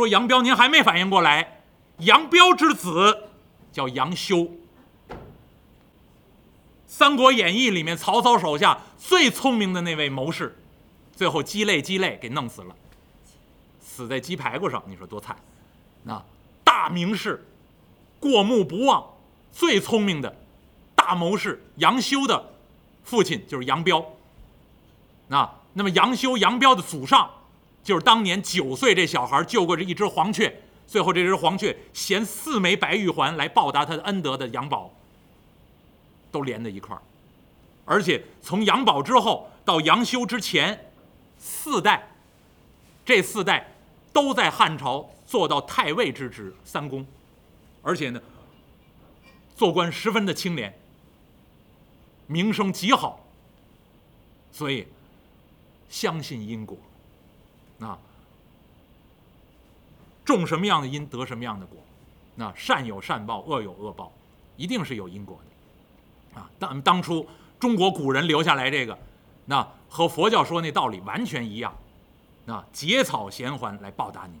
说杨彪，您还没反应过来，杨彪之子叫杨修，《三国演义》里面曹操手下最聪明的那位谋士，最后鸡肋鸡肋给弄死了，死在鸡排骨上，你说多惨！那大名士，过目不忘，最聪明的大谋士杨修的父亲就是杨彪。那那么杨修、杨彪的祖上，就是当年九岁这小孩救过这一只黄雀，最后这只黄雀衔四枚白玉环来报答他的恩德的杨宝，都连在一块儿。而且从杨宝之后到杨修之前，四代，这四代都在汉朝做到太尉之职，三公，而且呢，做官十分的清廉，名声极好，所以。相信因果，啊，种什么样的因得什么样的果，那善有善报，恶有恶报，一定是有因果的，啊，当当初中国古人留下来这个，那和佛教说那道理完全一样，啊，结草衔环来报答您，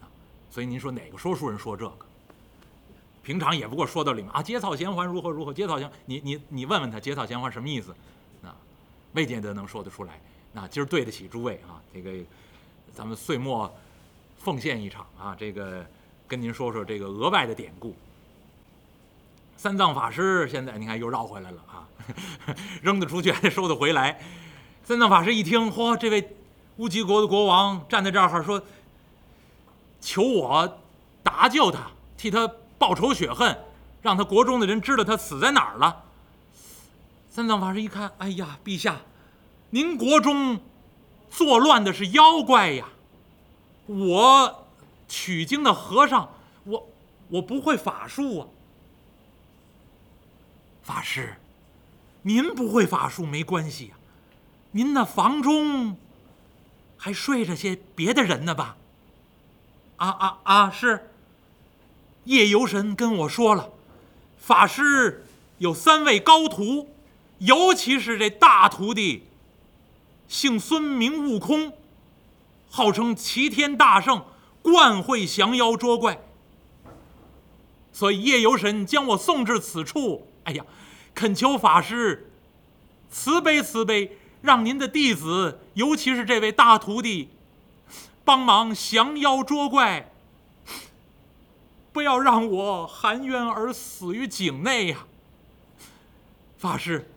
啊，所以您说哪个说书人说这个？平常也不过说到里面啊，结草衔环如何如何，结草衔，你你你问问他结草衔环什么意思，啊，未见得能说得出来。那今儿对得起诸位啊，这个咱们岁末奉献一场啊，这个跟您说说这个额外的典故。三藏法师现在你看又绕回来了啊，扔得出去还得收得回来。三藏法师一听，嚯，这位乌鸡国的国王站在这儿说，求我搭救他，替他报仇雪恨，让他国中的人知道他死在哪儿了。三藏法师一看，哎呀，陛下。您国中作乱的是妖怪呀！我取经的和尚，我我不会法术啊。法师，您不会法术没关系呀，您那房中还睡着些别的人呢吧？啊啊啊！是。夜游神跟我说了，法师有三位高徒，尤其是这大徒弟。姓孙名悟空，号称齐天大圣，惯会降妖捉怪。所以夜游神将我送至此处，哎呀，恳求法师慈悲慈悲，让您的弟子，尤其是这位大徒弟，帮忙降妖捉怪，不要让我含冤而死于井内呀！法师。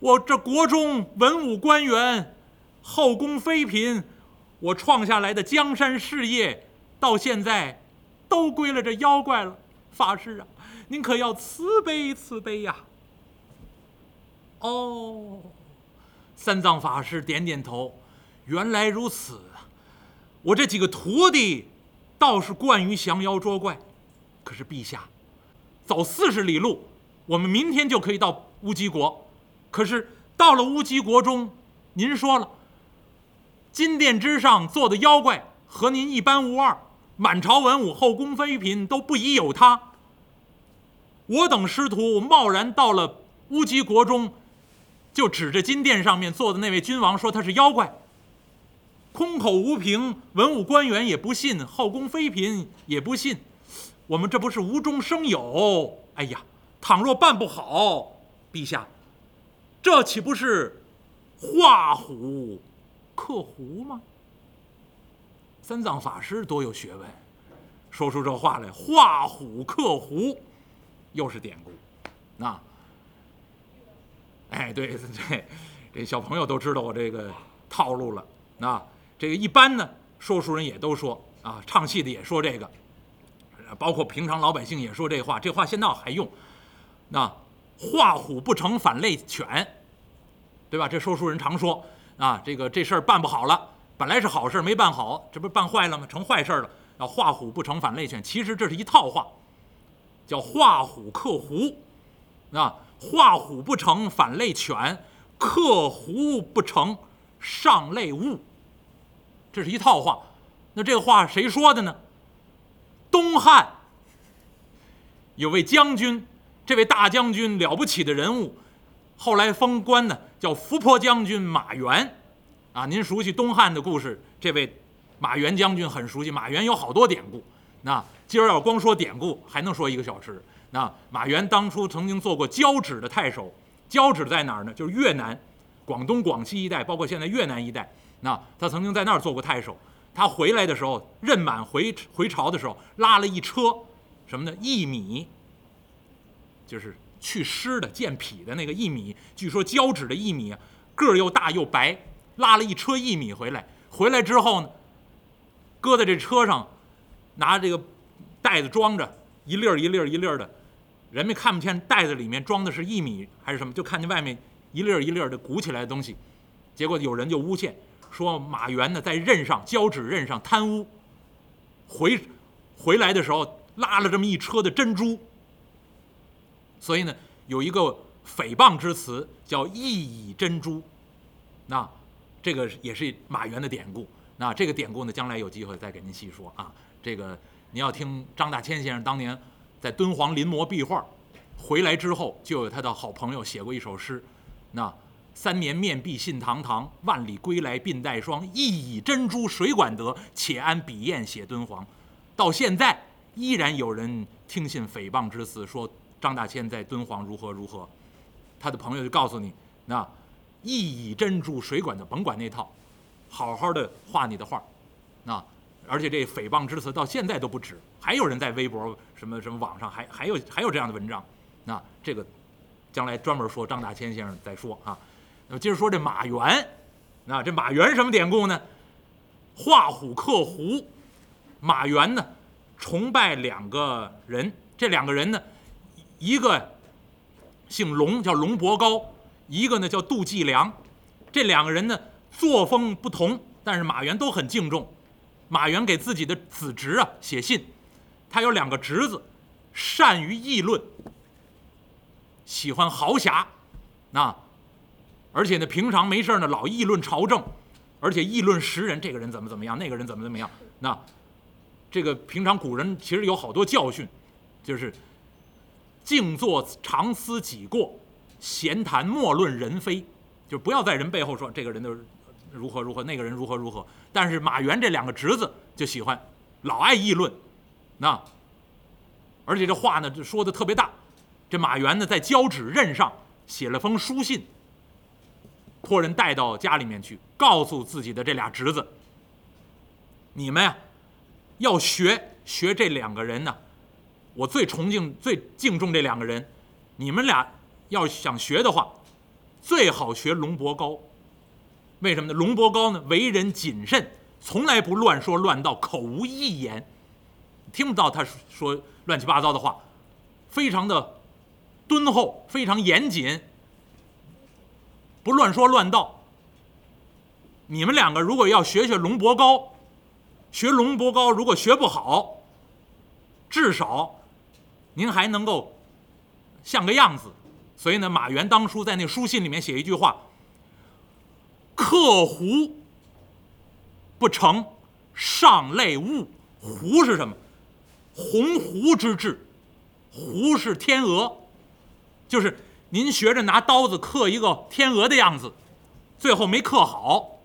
我这国中文武官员，后宫妃嫔，我创下来的江山事业，到现在都归了这妖怪了。法师啊，您可要慈悲慈悲呀！哦，三藏法师点点头，原来如此。我这几个徒弟倒是惯于降妖捉怪，可是陛下，走四十里路，我们明天就可以到乌鸡国。可是到了乌鸡国中，您说了，金殿之上坐的妖怪和您一般无二，满朝文武、后宫妃嫔都不宜有他。我等师徒贸然到了乌鸡国中，就指着金殿上面坐的那位君王说他是妖怪，空口无凭，文武官员也不信，后宫妃嫔也不信，我们这不是无中生有？哎呀，倘若办不好，陛下。这岂不是画虎克狐吗？三藏法师多有学问，说出这话来，画虎克狐，又是典故。那，哎，对对，这小朋友都知道我这个套路了。那这个一般呢，说书人也都说啊，唱戏的也说这个，包括平常老百姓也说这话，这话现在还用。那。画虎不成反类犬，对吧？这说书人常说啊，这个这事儿办不好了，本来是好事没办好，这不办坏了吗？成坏事了。要画虎不成反类犬，其实这是一套话，叫画虎克狐。啊，画虎不成反类犬，克狐不成上类物。这是一套话。那这个话谁说的呢？东汉有位将军。这位大将军了不起的人物，后来封官呢，叫伏波将军马援，啊，您熟悉东汉的故事，这位马援将军很熟悉，马援有好多典故。那今儿要光说典故，还能说一个小时。那马援当初曾经做过交趾的太守，交趾在哪儿呢？就是越南、广东、广西一带，包括现在越南一带。那他曾经在那儿做过太守。他回来的时候，任满回回朝的时候，拉了一车什么呢？薏米，就是去湿的、健脾的那个薏米。据说交趾的薏米个儿又大又白，拉了一车薏米回来。回来之后呢，搁在这车上，拿这个袋子装着，一粒儿一粒儿一粒儿的。人们看不见袋子里面装的是薏米还是什么，就看见外面一粒儿一粒儿的鼓起来的东西。结果有人就诬陷说马援呢在任上交趾任上贪污，回回来的时候拉了这么一车的珍珠。所以呢，有一个诽谤之词叫“一以珍珠”，那这个也是马原的典故。那这个典故呢，将来有机会再给您细说啊。这个您要听张大千先生当年。在敦煌临摹壁画，回来之后就有他的好朋友写过一首诗，那三年面壁信堂堂，万里归来鬓带霜。一以珍珠谁管得？且安笔砚写敦煌。到现在依然有人听信诽谤之词，说张大千在敦煌如何如何。他的朋友就告诉你，那一以珍珠水管的？甭管那套，好好的画你的画，那。而且这诽谤之词到现在都不止，还有人在微博什么什么网上还还有还有这样的文章，那这个将来专门说张大千先生再说啊。那么接着说这马原，那这马原什么典故呢？画虎克狐，马原呢崇拜两个人，这两个人呢，一个姓龙叫龙伯高，一个呢叫杜季良，这两个人呢作风不同，但是马援都很敬重。马援给自己的子侄啊写信，他有两个侄子，善于议论，喜欢豪侠，那，而且呢，平常没事呢老议论朝政，而且议论时人，这个人怎么怎么样，那个人怎么怎么样。那，这个平常古人其实有好多教训，就是静坐常思己过，闲谈莫论人非，就不要在人背后说这个人的。如何如何，那个人如何如何，但是马援这两个侄子就喜欢，老爱议论，那，而且这话呢就说的特别大，这马援呢在交趾任上写了封书信，托人带到家里面去，告诉自己的这俩侄子，你们呀要学学这两个人呢，我最崇敬最敬重这两个人，你们俩要想学的话，最好学龙伯高。为什么呢？龙伯高呢，为人谨慎，从来不乱说乱道，口无一言，听不到他说乱七八糟的话，非常的敦厚，非常严谨，不乱说乱道。你们两个如果要学学龙伯高，学龙伯高，如果学不好，至少您还能够像个样子。所以呢，马原当初在那书信里面写一句话。克狐不成，上类物。狐是什么？鸿鹄之志。狐是天鹅，就是您学着拿刀子刻一个天鹅的样子，最后没刻好，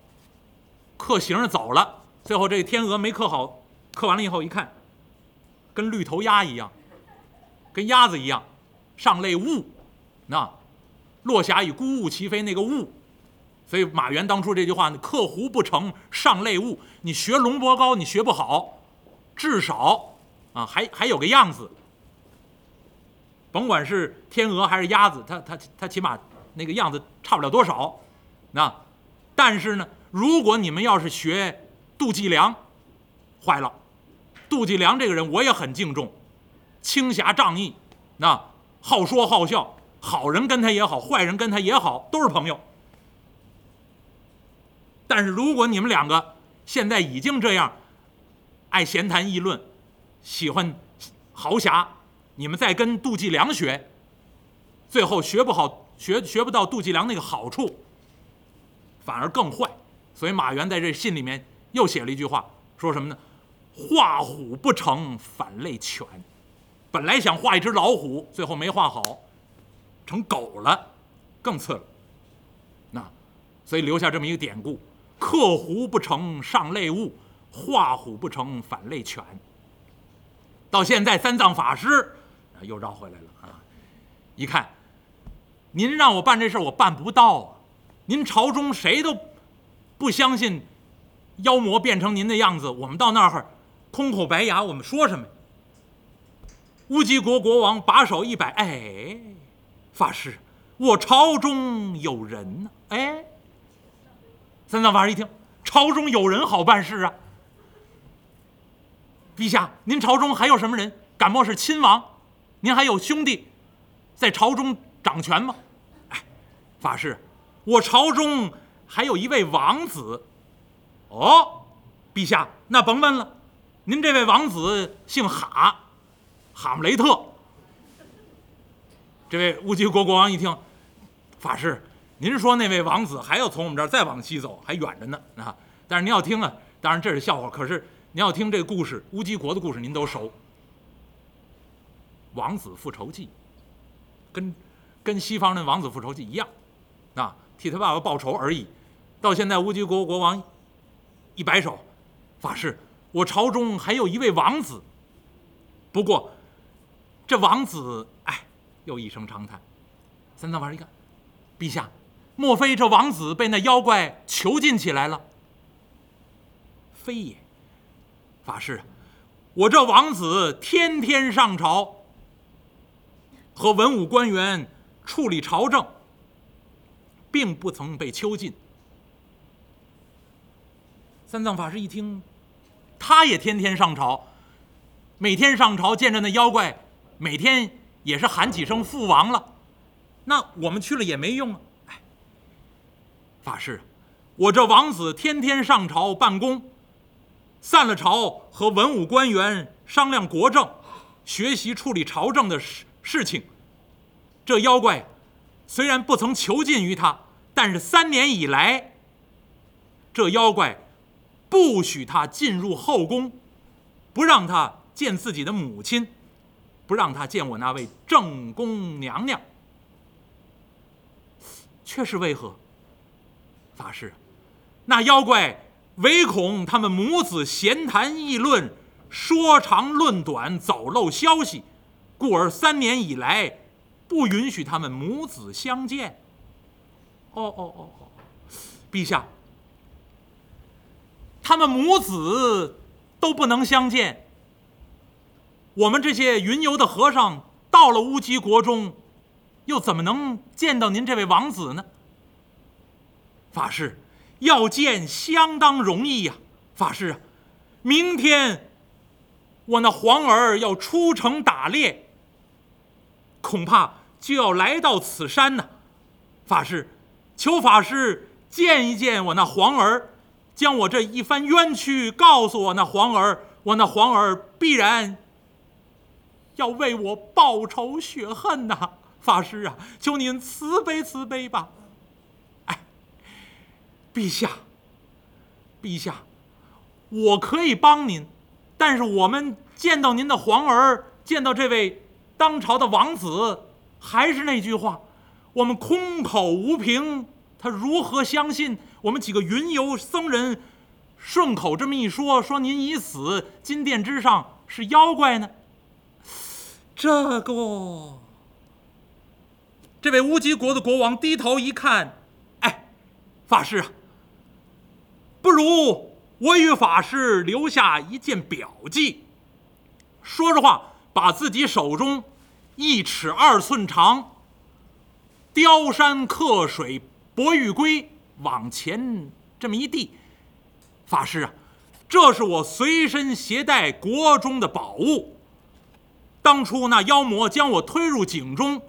刻形走了，最后这天鹅没刻好，刻完了以后一看，跟绿头鸭一样，跟鸭子一样，上类物。那落霞与孤鹜齐飞，那个鹜。所以马原当初这句话呢，克狐不成，上类物。你学龙伯高，你学不好，至少啊，还还有个样子。甭管是天鹅还是鸭子，它它它起码那个样子差不了多少。那，但是呢，如果你们要是学杜季良，坏了。杜季良这个人我也很敬重，清侠仗义，那好说好笑，好人跟他也好，坏人跟他也好，都是朋友。但是如果你们两个现在已经这样，爱闲谈议论，喜欢豪侠，你们再跟杜季良学，最后学不好，学学不到杜季良那个好处，反而更坏。所以马原在这信里面又写了一句话，说什么呢？画虎不成反类犬，本来想画一只老虎，最后没画好，成狗了，更次了。那所以留下这么一个典故。克狐不成上类物，画虎不成反类犬。到现在，三藏法师又绕回来了啊！一看，您让我办这事我办不到啊！您朝中谁都不相信妖魔变成您的样子，我们到那儿空口白牙，我们说什么？乌鸡国国王把手一摆，哎，法师，我朝中有人呢。哎，三藏法师一听，朝中有人好办事啊。陛下，您朝中还有什么人？敢莫是亲王？您还有兄弟在朝中掌权吗？哎，法师，我朝中还有一位王子。哦，陛下，那甭问了，您这位王子姓哈。哈姆雷特，这位乌鸡国国王一听，法师，您说那位王子还要从我们这儿再往西走，还远着呢啊！但是您要听啊，当然这是笑话，可是您要听这个故事，乌鸡国的故事您都熟。王子复仇记，跟跟西方的王子复仇记一样，啊，替他爸爸报仇而已。到现在乌鸡国国王一摆手，法师，我朝中还有一位王子，不过。这王子，哎，又一声长叹。三藏法师一看，陛下，莫非这王子被那妖怪囚禁起来了？非也，法师，我这王子天天上朝，和文武官员处理朝政，并不曾被囚禁。三藏法师一听，他也天天上朝，每天上朝见着那妖怪。每天也是喊几声父王了，那我们去了也没用啊！哎，法师，我这王子天天上朝办公，散了朝和文武官员商量国政，学习处理朝政的事事情。这妖怪虽然不曾囚禁于他，但是三年以来，这妖怪不许他进入后宫，不让他见自己的母亲。不让他见我那位正宫娘娘，却是为何？法师，那妖怪唯恐他们母子闲谈议论，说长论短，走漏消息，故而三年以来不允许他们母子相见。哦哦哦哦，陛下，他们母子都不能相见。我们这些云游的和尚到了乌鸡国中，又怎么能见到您这位王子呢？法师，要见相当容易呀！法师啊，明天我那皇儿要出城打猎，恐怕就要来到此山呢。法师，求法师见一见我那皇儿，将我这一番冤屈告诉我那皇儿，我那皇儿必然。要为我报仇雪恨呐，法师啊，求您慈悲慈悲吧！哎，陛下，陛下，我可以帮您，但是我们见到您的皇儿，见到这位当朝的王子，还是那句话，我们空口无凭，他如何相信我们几个云游僧人顺口这么一说，说您已死，金殿之上是妖怪呢？这个，这位乌鸡国的国王低头一看，哎，法师啊，不如我与法师留下一件表记。说着话，把自己手中一尺二寸长、雕山刻水博玉龟往前这么一递，法师啊，这是我随身携带国中的宝物。当初那妖魔将我推入井中，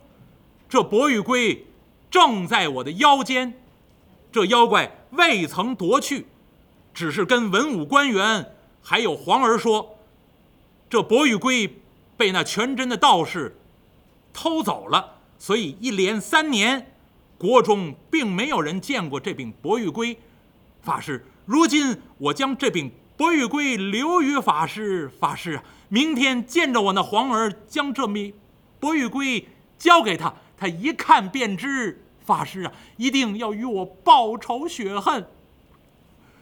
这博玉龟正在我的腰间，这妖怪未曾夺去，只是跟文武官员还有皇儿说，这博玉龟被那全真的道士偷走了，所以一连三年，国中并没有人见过这柄博玉龟。法师，如今我将这柄博玉龟留于法师，法师。明天见着我那皇儿，将这枚博玉龟交给他，他一看便知法师啊，一定要与我报仇雪恨。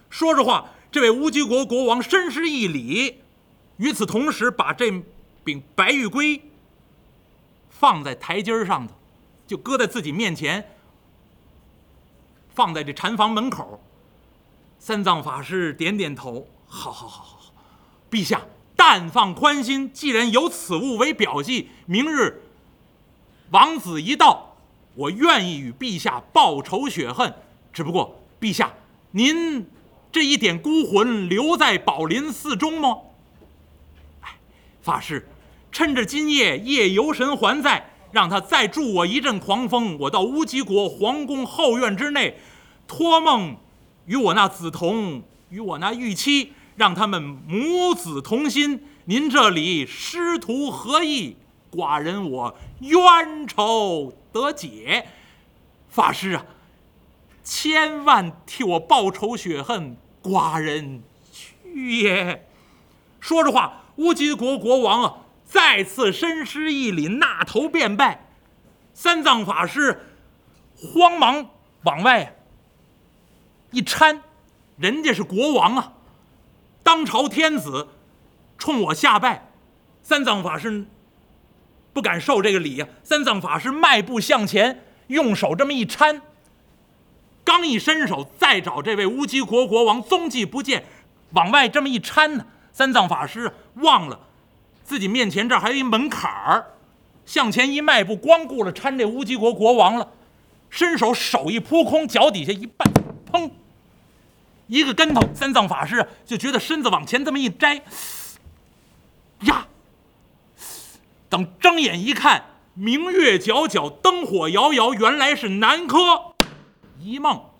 说着话，这位乌鸡国国王深施一礼，与此同时，把这柄白玉圭放在台阶上头，就搁在自己面前，放在这禅房门口。三藏法师点点头，好好好好好，陛下但放宽心，既然有此物为表记，明日王子一到，我愿意与陛下报仇雪恨。只不过，陛下您。这一点孤魂留在宝林寺中吗？哎，法师，趁着今夜夜游神还在，让他再助我一阵狂风，我到乌鸡国皇宫后院之内，托梦与我那梓童，与我那玉妻，让他们母子同心。您这里师徒合意，寡人我冤仇得解。法师啊，千万替我报仇雪恨。寡人去也。说着话，乌鸡国国王啊，再次深施一礼，纳头便拜。三藏法师慌忙往外一搀，人家是国王啊，当朝天子，冲我下拜。三藏法师不敢受这个礼呀。三藏法师迈步向前，用手这么一搀。刚一伸手，再找这位乌鸡国国王踪迹不见，往外这么一搀呢，三藏法师忘了自己面前这儿还有一门槛儿，向前一迈步，光顾了搀这乌鸡国国王了，伸手手一扑空，脚底下一绊，砰，一个跟头，三藏法师就觉得身子往前这么一摘，呀，等睁眼一看，明月皎皎，灯火遥遥，原来是南柯。一梦。